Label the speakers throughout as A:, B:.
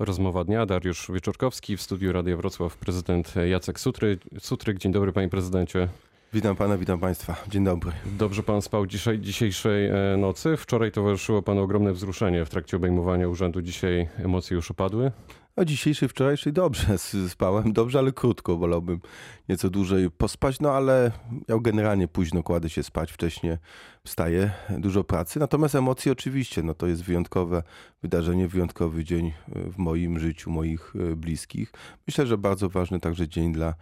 A: Rozmowa dnia. Dariusz Wieczorkowski w studiu Radia Wrocław, prezydent Jacek Sutry. Sutryk, dzień dobry panie prezydencie.
B: Witam pana, witam państwa. Dzień dobry.
A: Dobrze pan spał dzisiaj, dzisiejszej e, nocy. Wczoraj towarzyszyło panu ogromne wzruszenie w trakcie obejmowania urzędu. Dzisiaj emocje już opadły.
B: A dzisiejszej, wczorajszej dobrze spałem, dobrze, ale krótko. Wolałbym nieco dłużej pospać, no ale ja generalnie późno kładę się spać, wcześniej wstaję, dużo pracy. Natomiast emocje oczywiście, no to jest wyjątkowe wydarzenie, wyjątkowy dzień w moim życiu, moich e, bliskich. Myślę, że bardzo ważny także dzień dla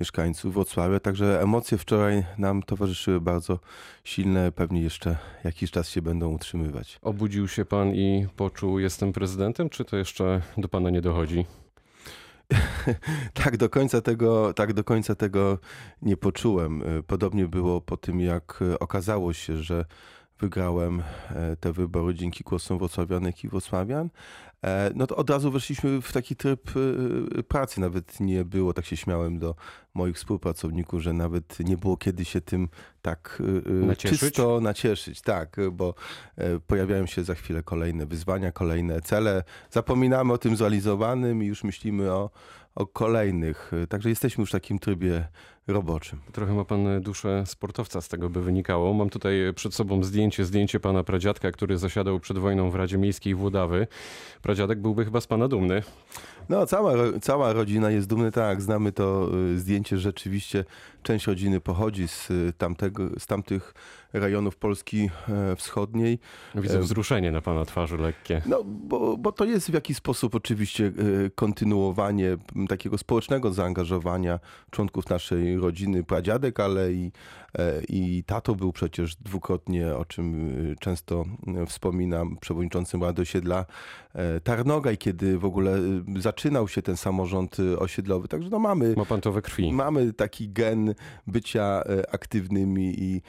B: mieszkańców Wrocławia. Także emocje wczoraj nam towarzyszyły bardzo silne, pewnie jeszcze jakiś czas się będą utrzymywać.
A: Obudził się pan i poczuł, jestem prezydentem, czy to jeszcze do pana nie dochodzi?
B: tak, do końca tego, tak do końca tego nie poczułem. Podobnie było po tym, jak okazało się, że wygrałem e, te wybory dzięki głosom wrocławianek i wrocławian, e, no to od razu weszliśmy w taki tryb e, pracy. Nawet nie było, tak się śmiałem do moich współpracowników, że nawet nie było kiedy się tym tak nacieszyć? czysto nacieszyć. Tak, bo pojawiają się za chwilę kolejne wyzwania, kolejne cele. Zapominamy o tym zrealizowanym i już myślimy o, o kolejnych. Także jesteśmy już w takim trybie roboczym.
A: Trochę ma pan duszę sportowca, z tego by wynikało. Mam tutaj przed sobą zdjęcie, zdjęcie pana pradziadka, który zasiadał przed wojną w Radzie Miejskiej Włodawy. Pradziadek byłby chyba z pana dumny.
B: No, cała, cała rodzina jest dumna, tak. Znamy to y, zdjęcie. Rzeczywiście część rodziny pochodzi z, y, tamtego, z tamtych rejonów Polski e, Wschodniej.
A: Widzę e, wzruszenie na pana twarzy lekkie.
B: No, bo, bo to jest w jakiś sposób oczywiście e, kontynuowanie takiego społecznego zaangażowania członków naszej rodziny, pradziadek, ale i, i tato był przecież dwukrotnie, o czym często wspominam, przewodniczącym Rady Osiedla Tarnogaj, kiedy w ogóle zaczynał się ten samorząd osiedlowy. Także no mamy...
A: Ma pan to we krwi.
B: Mamy taki gen bycia aktywnymi i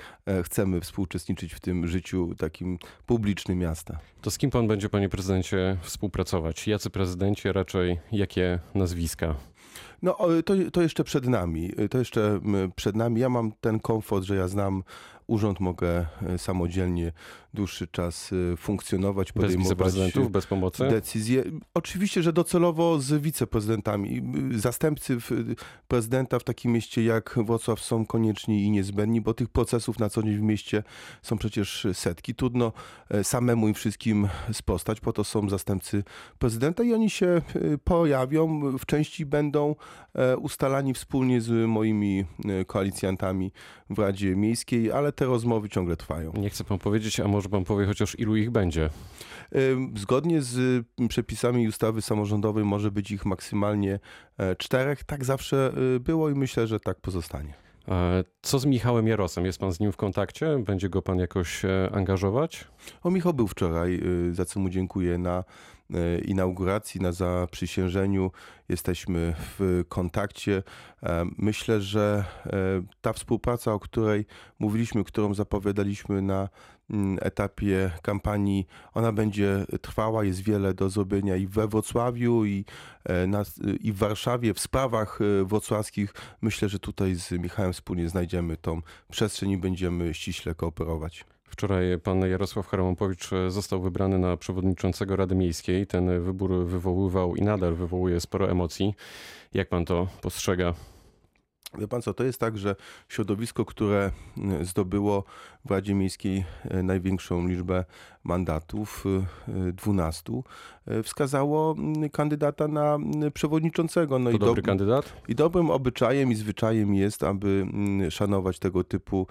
B: chcemy chcemy współuczestniczyć w tym życiu takim publicznym miasta.
A: To z kim pan będzie, panie prezydencie, współpracować? Jacy prezydenci, raczej jakie nazwiska?
B: No, to, to jeszcze przed nami. To jeszcze przed nami. Ja mam ten komfort, że ja znam urząd, mogę e, samodzielnie dłuższy czas e, funkcjonować,
A: podejmować bez wiceprezydentów, bez pomocy?
B: decyzje. Oczywiście, że docelowo z wiceprezydentami. Zastępcy prezydenta w takim mieście jak Wrocław są konieczni i niezbędni, bo tych procesów na co dzień w mieście są przecież setki. Trudno e, samemu im wszystkim spostać, po to są zastępcy prezydenta i oni się pojawią, w części będą ustalani wspólnie z moimi koalicjantami w Radzie Miejskiej, ale te rozmowy ciągle trwają.
A: Nie chcę pan powiedzieć, a może pan powie chociaż ilu ich będzie?
B: Zgodnie z przepisami ustawy samorządowej może być ich maksymalnie e, czterech. Tak zawsze e, było i myślę, że tak pozostanie.
A: Co z Michałem Jarosem? Jest pan z nim w kontakcie? Będzie go pan jakoś e, angażować?
B: O, Michał był wczoraj, za co mu dziękuję na E, inauguracji, na zaprzysiężeniu jesteśmy w kontakcie. E, myślę, że e, ta współpraca, o której mówiliśmy, którą zapowiadaliśmy na etapie kampanii, ona będzie trwała, jest wiele do zrobienia i we Wrocławiu, i, na, i w Warszawie, w sprawach wrocławskich. Myślę, że tutaj z Michałem wspólnie znajdziemy tą przestrzeń i będziemy ściśle kooperować.
A: Wczoraj pan Jarosław Haramompowicz został wybrany na przewodniczącego Rady Miejskiej. Ten wybór wywoływał i nadal wywołuje sporo emocji. Jak pan to postrzega?
B: Wie pan co, to jest tak, że środowisko, które zdobyło w Radzie Miejskiej e, największą liczbę mandatów, 12, e, e, wskazało kandydata na przewodniczącego.
A: No to i dobry do, kandydat?
B: I dobrym obyczajem i zwyczajem jest, aby szanować tego typu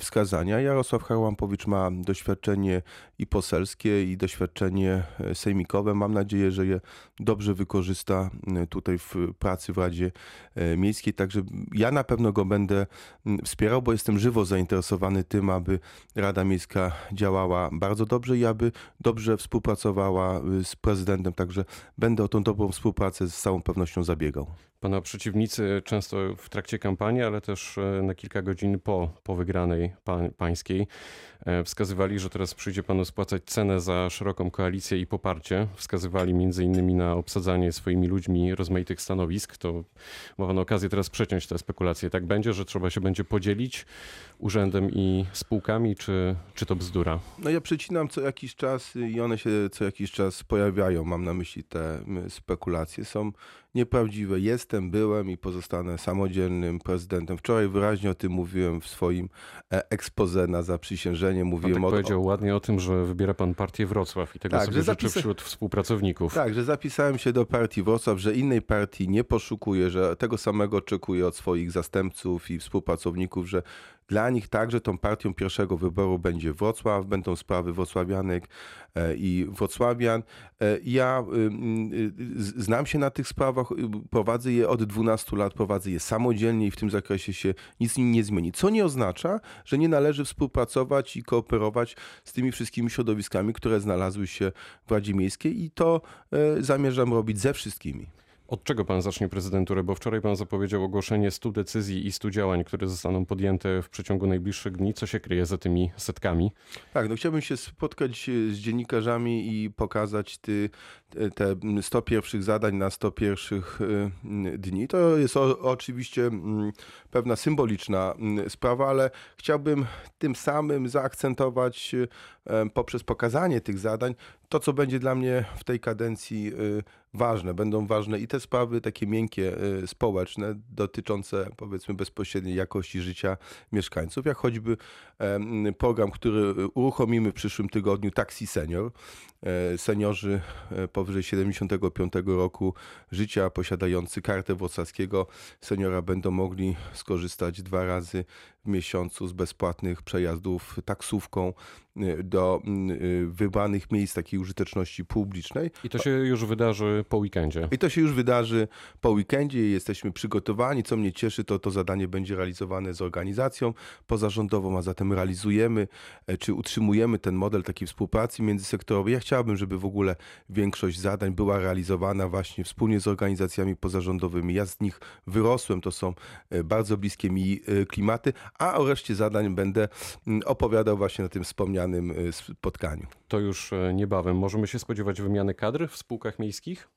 B: wskazania. Jarosław Harłampowicz ma doświadczenie i poselskie, i doświadczenie sejmikowe. Mam nadzieję, że je dobrze wykorzysta tutaj w pracy w Radzie Miejskiej. Także ja na pewno go będę wspierał, bo jestem żywo zainteresowany tym, aby Rada Miejska działała bardzo dobrze i aby dobrze współpracowała y, z prezydentem. Także będę o tą dobrą współpracę z całą pewnością zabiegał.
A: Pana przeciwnicy często w trakcie kampanii, ale też e, na kilka godzin po, po wygranej pańskiej e, wskazywali, że teraz przyjdzie panu spłacać cenę za szeroką koalicję i poparcie. Wskazywali między innymi na obsadzanie swoimi ludźmi rozmaitych stanowisk. To ma pan okazję teraz przeciąć te spekulacje. Tak będzie, że trzeba się będzie podzielić urzędem i spółkami, czy, czy to bzdura?
B: No ja przecinam co jakiś czas i one się co jakiś czas pojawiają. Mam na myśli te spekulacje. Są nieprawdziwe. Jestem, byłem i pozostanę samodzielnym prezydentem. Wczoraj wyraźnie o tym mówiłem w swoim e, expose na zaprzysiężenie.
A: Pan
B: Mówiłem
A: tak
B: o,
A: powiedział ładnie o tym, że wybiera pan partię Wrocław i tego
B: Tak,
A: sobie
B: zapisa-
A: wśród współpracowników.
B: Tak, że zapisałem się do partii Wrocław, że innej partii nie poszukuję, że tego samego oczekuję od swoich zastępców i współpracowników, że dla nich także tą partią pierwszego wyboru będzie Wrocław, będą sprawy wrocławianek e, i wrocławian. E, Ja y, y, znam się na tych sprawach, y, prowadzę je od 12 lat, prowadzę je samodzielnie i w tym zakresie się nic nie zmieni. Co nie oznacza, że nie należy współpracować i kooperować z tymi wszystkimi środowiskami, które znalazły się w Radzie Miejskiej i to e, zamierzam robić ze wszystkimi.
A: Od czego pan zacznie prezydenturę? Bo wczoraj pan zapowiedział ogłoszenie 100 decyzji i 100 działań, które zostaną podjęte w przeciągu najbliższych dni. Co się kryje za tymi setkami?
B: Tak, no chciałbym się spotkać e, z dziennikarzami i pokazać ty, te- te 100 pierwszych zadań na 100 pierwszych e, dni. To jest o, oczywiście pewna symboliczna sprawa, ale chciałbym tym samym zaakcentować e, poprzez pokazanie tych zadań to, co będzie dla mnie w tej kadencji ważne. Będą ważne i te sprawy takie miękkie, e, społeczne, dotyczące powiedzmy bezpośredniej jakości życia mieszkańców, jak choćby program, który uruchomimy w przyszłym tygodniu, Taxi Senior. E, Seniorzy e, powyżej 75 roku życia, posiadający kartę wrocławskiego seniora będą mogli skorzystać dwa razy w miesiącu z bezpłatnych przejazdów taksówką e, do wybranych miejsc takiej użyteczności publicznej.
A: I to się już wydarzy po weekendzie.
B: I to się już wydarzy po weekendzie. Jesteśmy przygotowani. Co mnie cieszy, to to zadanie będzie realizowane z organizacją pozarządową, a zatem realizujemy czy utrzymujemy ten model takiej współpracy międzysektorowej. Ja chciałbym, żeby w ogóle większość zadań była realizowana właśnie wspólnie z organizacjami pozarządowymi. Ja z nich wyrosłem, to są e, bardzo bliskie mi e, klimaty, a o reszcie zadań będę mm, opowiadał właśnie na tym wspomnianym e, spotkaniu.
A: To już niebawem. Możemy się spodziewać wymiany kadr w spółkach miejskich?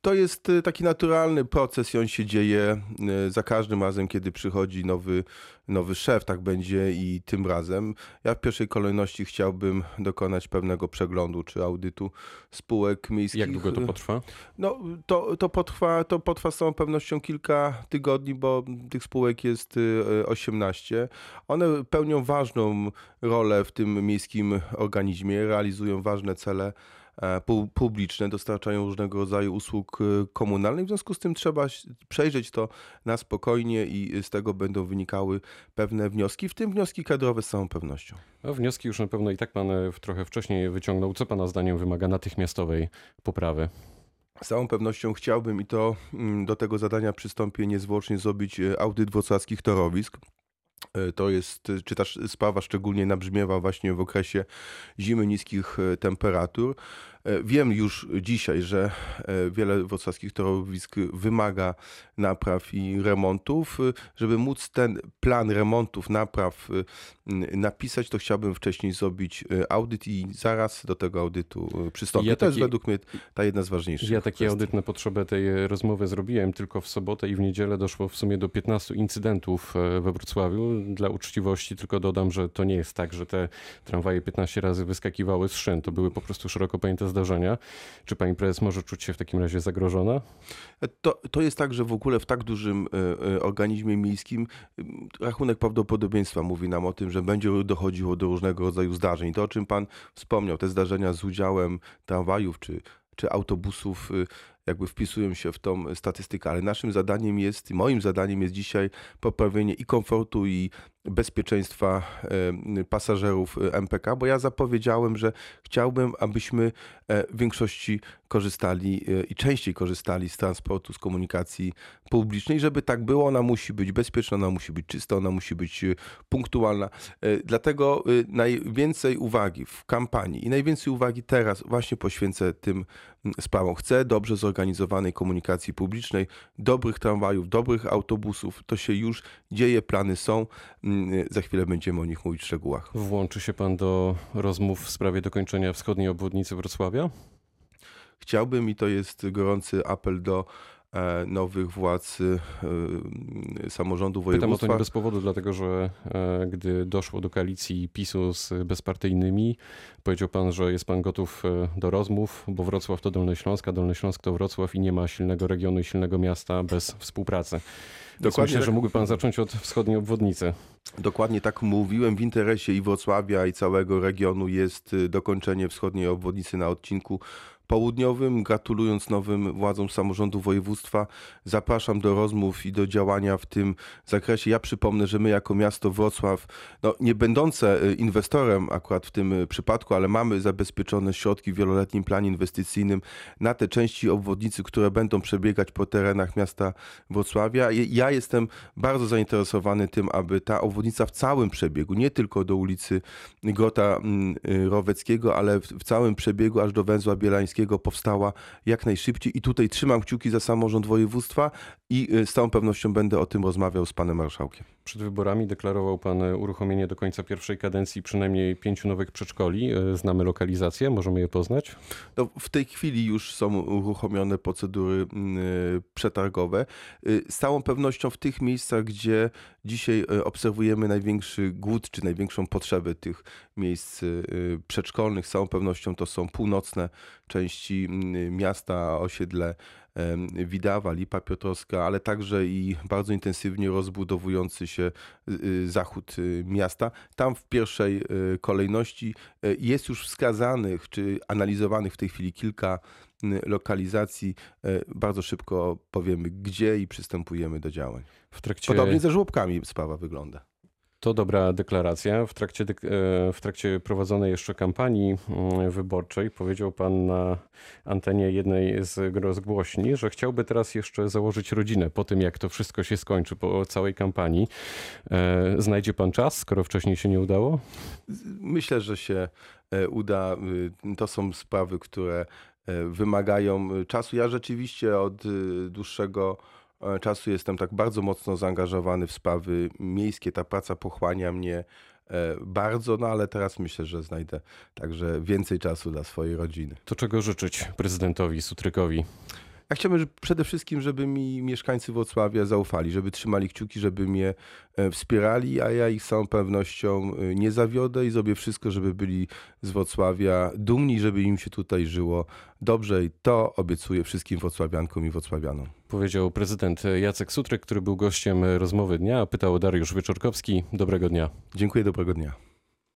B: To jest y, taki naturalny proces i on się dzieje y, za każdym razem, kiedy przychodzi nowy, nowy szef, tak będzie i tym razem. Ja w pierwszej kolejności chciałbym dokonać pewnego przeglądu czy audytu spółek miejskich.
A: Jak długo to potrwa?
B: No, to, to, potrwa, to potrwa z całą pewnością kilka tygodni, bo tych spółek jest y, 18. One pełnią ważną rolę w tym miejskim organizmie, realizują ważne cele publiczne, dostarczają różnego rodzaju usług y, komunalnych. W związku z tym trzeba przejrzeć to na spokojnie i z tego będą wynikały pewne wnioski, w tym wnioski kadrowe z całą pewnością.
A: No, wnioski już na pewno i tak pan e, trochę wcześniej wyciągnął. Co pana zdaniem wymaga natychmiastowej poprawy?
B: Z całą pewnością chciałbym i to mm, do tego zadania przystąpię niezwłocznie zrobić e, audyt wrocławskich torowisk. E, To jest, e, czy ta sprawa szczególnie nabrzmiewa właśnie w okresie zimy niskich e, temperatur. E, Wiem już dzisiaj, że e, wiele wrocławskich torowisk wymaga napraw i remontów. E, Żeby móc ten plan remontów, napraw napisać, to chciałbym wcześniej zrobić audyt i zaraz do tego audytu przystąpię.
A: Ja
B: to jest
A: taki-
B: według mnie ta jedna z ważniejszych
A: Ja taki
B: kwestii.
A: audyt na potrzebę tej rozmowy zrobiłem. Tylko w sobotę i w niedzielę doszło w sumie do 15 incydentów we Wrocławiu. Dla uczciwości tylko dodam, że to nie jest tak, że te tramwaje 15 razy wyskakiwały z szyn. To były po prostu szeroko pojęte zdarzenia. Czy pani prezes może czuć się w takim razie zagrożona?
B: To, to jest tak, że w ogóle w tak dużym e, e, organizmie miejskim rachunek prawdopodobieństwa mówi nam o tym, że będzie dochodziło do różnego rodzaju zdarzeń. To, o czym pan wspomniał, te zdarzenia z udziałem tramwajów czy, czy autobusów, y, jakby wpisują się w tą statystykę, ale naszym zadaniem jest, moim zadaniem jest dzisiaj poprawienie i komfortu, i bezpieczeństwa pasażerów MPK, bo ja zapowiedziałem, że chciałbym, abyśmy e, w większości korzystali e, i częściej korzystali z transportu, z komunikacji publicznej. Żeby tak było, ona musi być bezpieczna, ona musi być czysta, ona musi być e, punktualna. Dlatego najwięcej uwagi w kampanii i najwięcej uwagi teraz właśnie poświęcę tym sprawom. Chcę dobrze zorganizowanej komunikacji publicznej, dobrych tramwajów, dobrych autobusów. To się już dzieje, plany są. Mm, Za chwilę będziemy o nich mówić w szczegółach.
A: Włączy się pan do rozmów w sprawie dokończenia wschodniej obwodnicy Wrocławia?
B: Chciałbym i to jest gorący apel do nowych władz e, samorządu
A: Pytam o to
B: województwa.
A: nie bez powodu, dlatego że e, gdy doszło do koalicji PiSu z bezpartyjnymi, powiedział pan, że jest pan gotów e, do rozmów, bo Wrocław to Dolny Śląsk, a Dolny Śląsk to Wrocław i nie ma silnego regionu i silnego miasta bez współpracy. Więc
B: Dokładnie
A: myślę,
B: tak.
A: że mógłby pan zacząć od wschodniej obwodnicy.
B: Dokładnie tak mówiłem. W interesie i Wrocławia, i całego regionu jest y, dokończenie wschodniej obwodnicy na odcinku południowym. Gratulując nowym władzom samorządu województwa, zapraszam do rozmów i do działania w tym zakresie. Ja przypomnę, że my jako miasto Wrocław, no, nie będące y, inwestorem akurat w tym y, przypadku, ale mamy zabezpieczone środki w wieloletnim planie inwestycyjnym na te części obwodnicy, które będą przebiegać po terenach miasta Wrocławia. Ja jestem bardzo zainteresowany tym, aby ta obwodnica w całym przebiegu, nie tylko do ulicy Grota mm, y, Roweckiego, ale w całym przebiegu aż do węzła bielańskiego powstała jak najszybciej. I tutaj trzymam kciuki za samorząd województwa i y, z całą pewnością będę o tym rozmawiał z panem marszałkiem.
A: Przed wyborami deklarował pan e, uruchomienie do końca pierwszej kadencji przynajmniej pięciu nowych przedszkoli. E, Znamy lokalizację, możemy je poznać.
B: No, w tej chwili już są uruchomione procedury mm, y, przetargowe. Y, Z całą pewnością w tych miejscach, gdzie dzisiaj y, obserwujemy największy głód czy największą potrzebę tych miejsc y, przedszkolnych, z całą pewnością to są północne części mm, miasta, osiedle Widawa, Lipa Piotrowska, ale także i bardzo intensywnie rozbudowujący się y, y, zachód y, miasta. Tam w pierwszej kolejności y, jest już wskazanych czy analizowanych w tej chwili kilka lokalizacji. Y, Bardzo szybko powiemy gdzie i przystępujemy do działań.
A: W trakcie...
B: Podobnie ze żłobkami sprawa wygląda.
A: To dobra deklaracja. W trakcie, e, w trakcie prowadzonej jeszcze kampanii mm, wyborczej powiedział pan na antenie jednej z rozgłośni, że chciałby teraz jeszcze założyć rodzinę po tym, jak to wszystko się skończy, po całej kampanii. E, Znajdzie pan czas, skoro wcześniej się nie udało?
B: Myślę, że się e, uda. Y, To są sprawy, które wymagają y, czasu. Ja rzeczywiście od y, dłuższego e, czasu jestem tak bardzo mocno zaangażowany w sprawy miejskie. Ta praca pochłania mnie e, bardzo, no ale teraz myślę, że znajdę także więcej czasu dla swojej rodziny.
A: To czego życzyć prezydentowi Sutrykowi?
B: Ja chciałbym że przede wszystkim, żeby mi mieszkańcy Wrocławia zaufali, żeby trzymali kciuki, żeby mnie e, wspierali, a ja ich z całą pewnością e, nie zawiodę i zrobię wszystko, żeby byli z Wrocławia dumni, żeby im się tutaj żyło dobrze i to obiecuję wszystkim wrocławiankom i wrocławianom.
A: Powiedział prezydent Jacek Sutryk, który był gościem rozmowy dnia, pytał Dariusz Wieczorkowski. Dobrego dnia.
B: Dziękuję, dobrego dnia.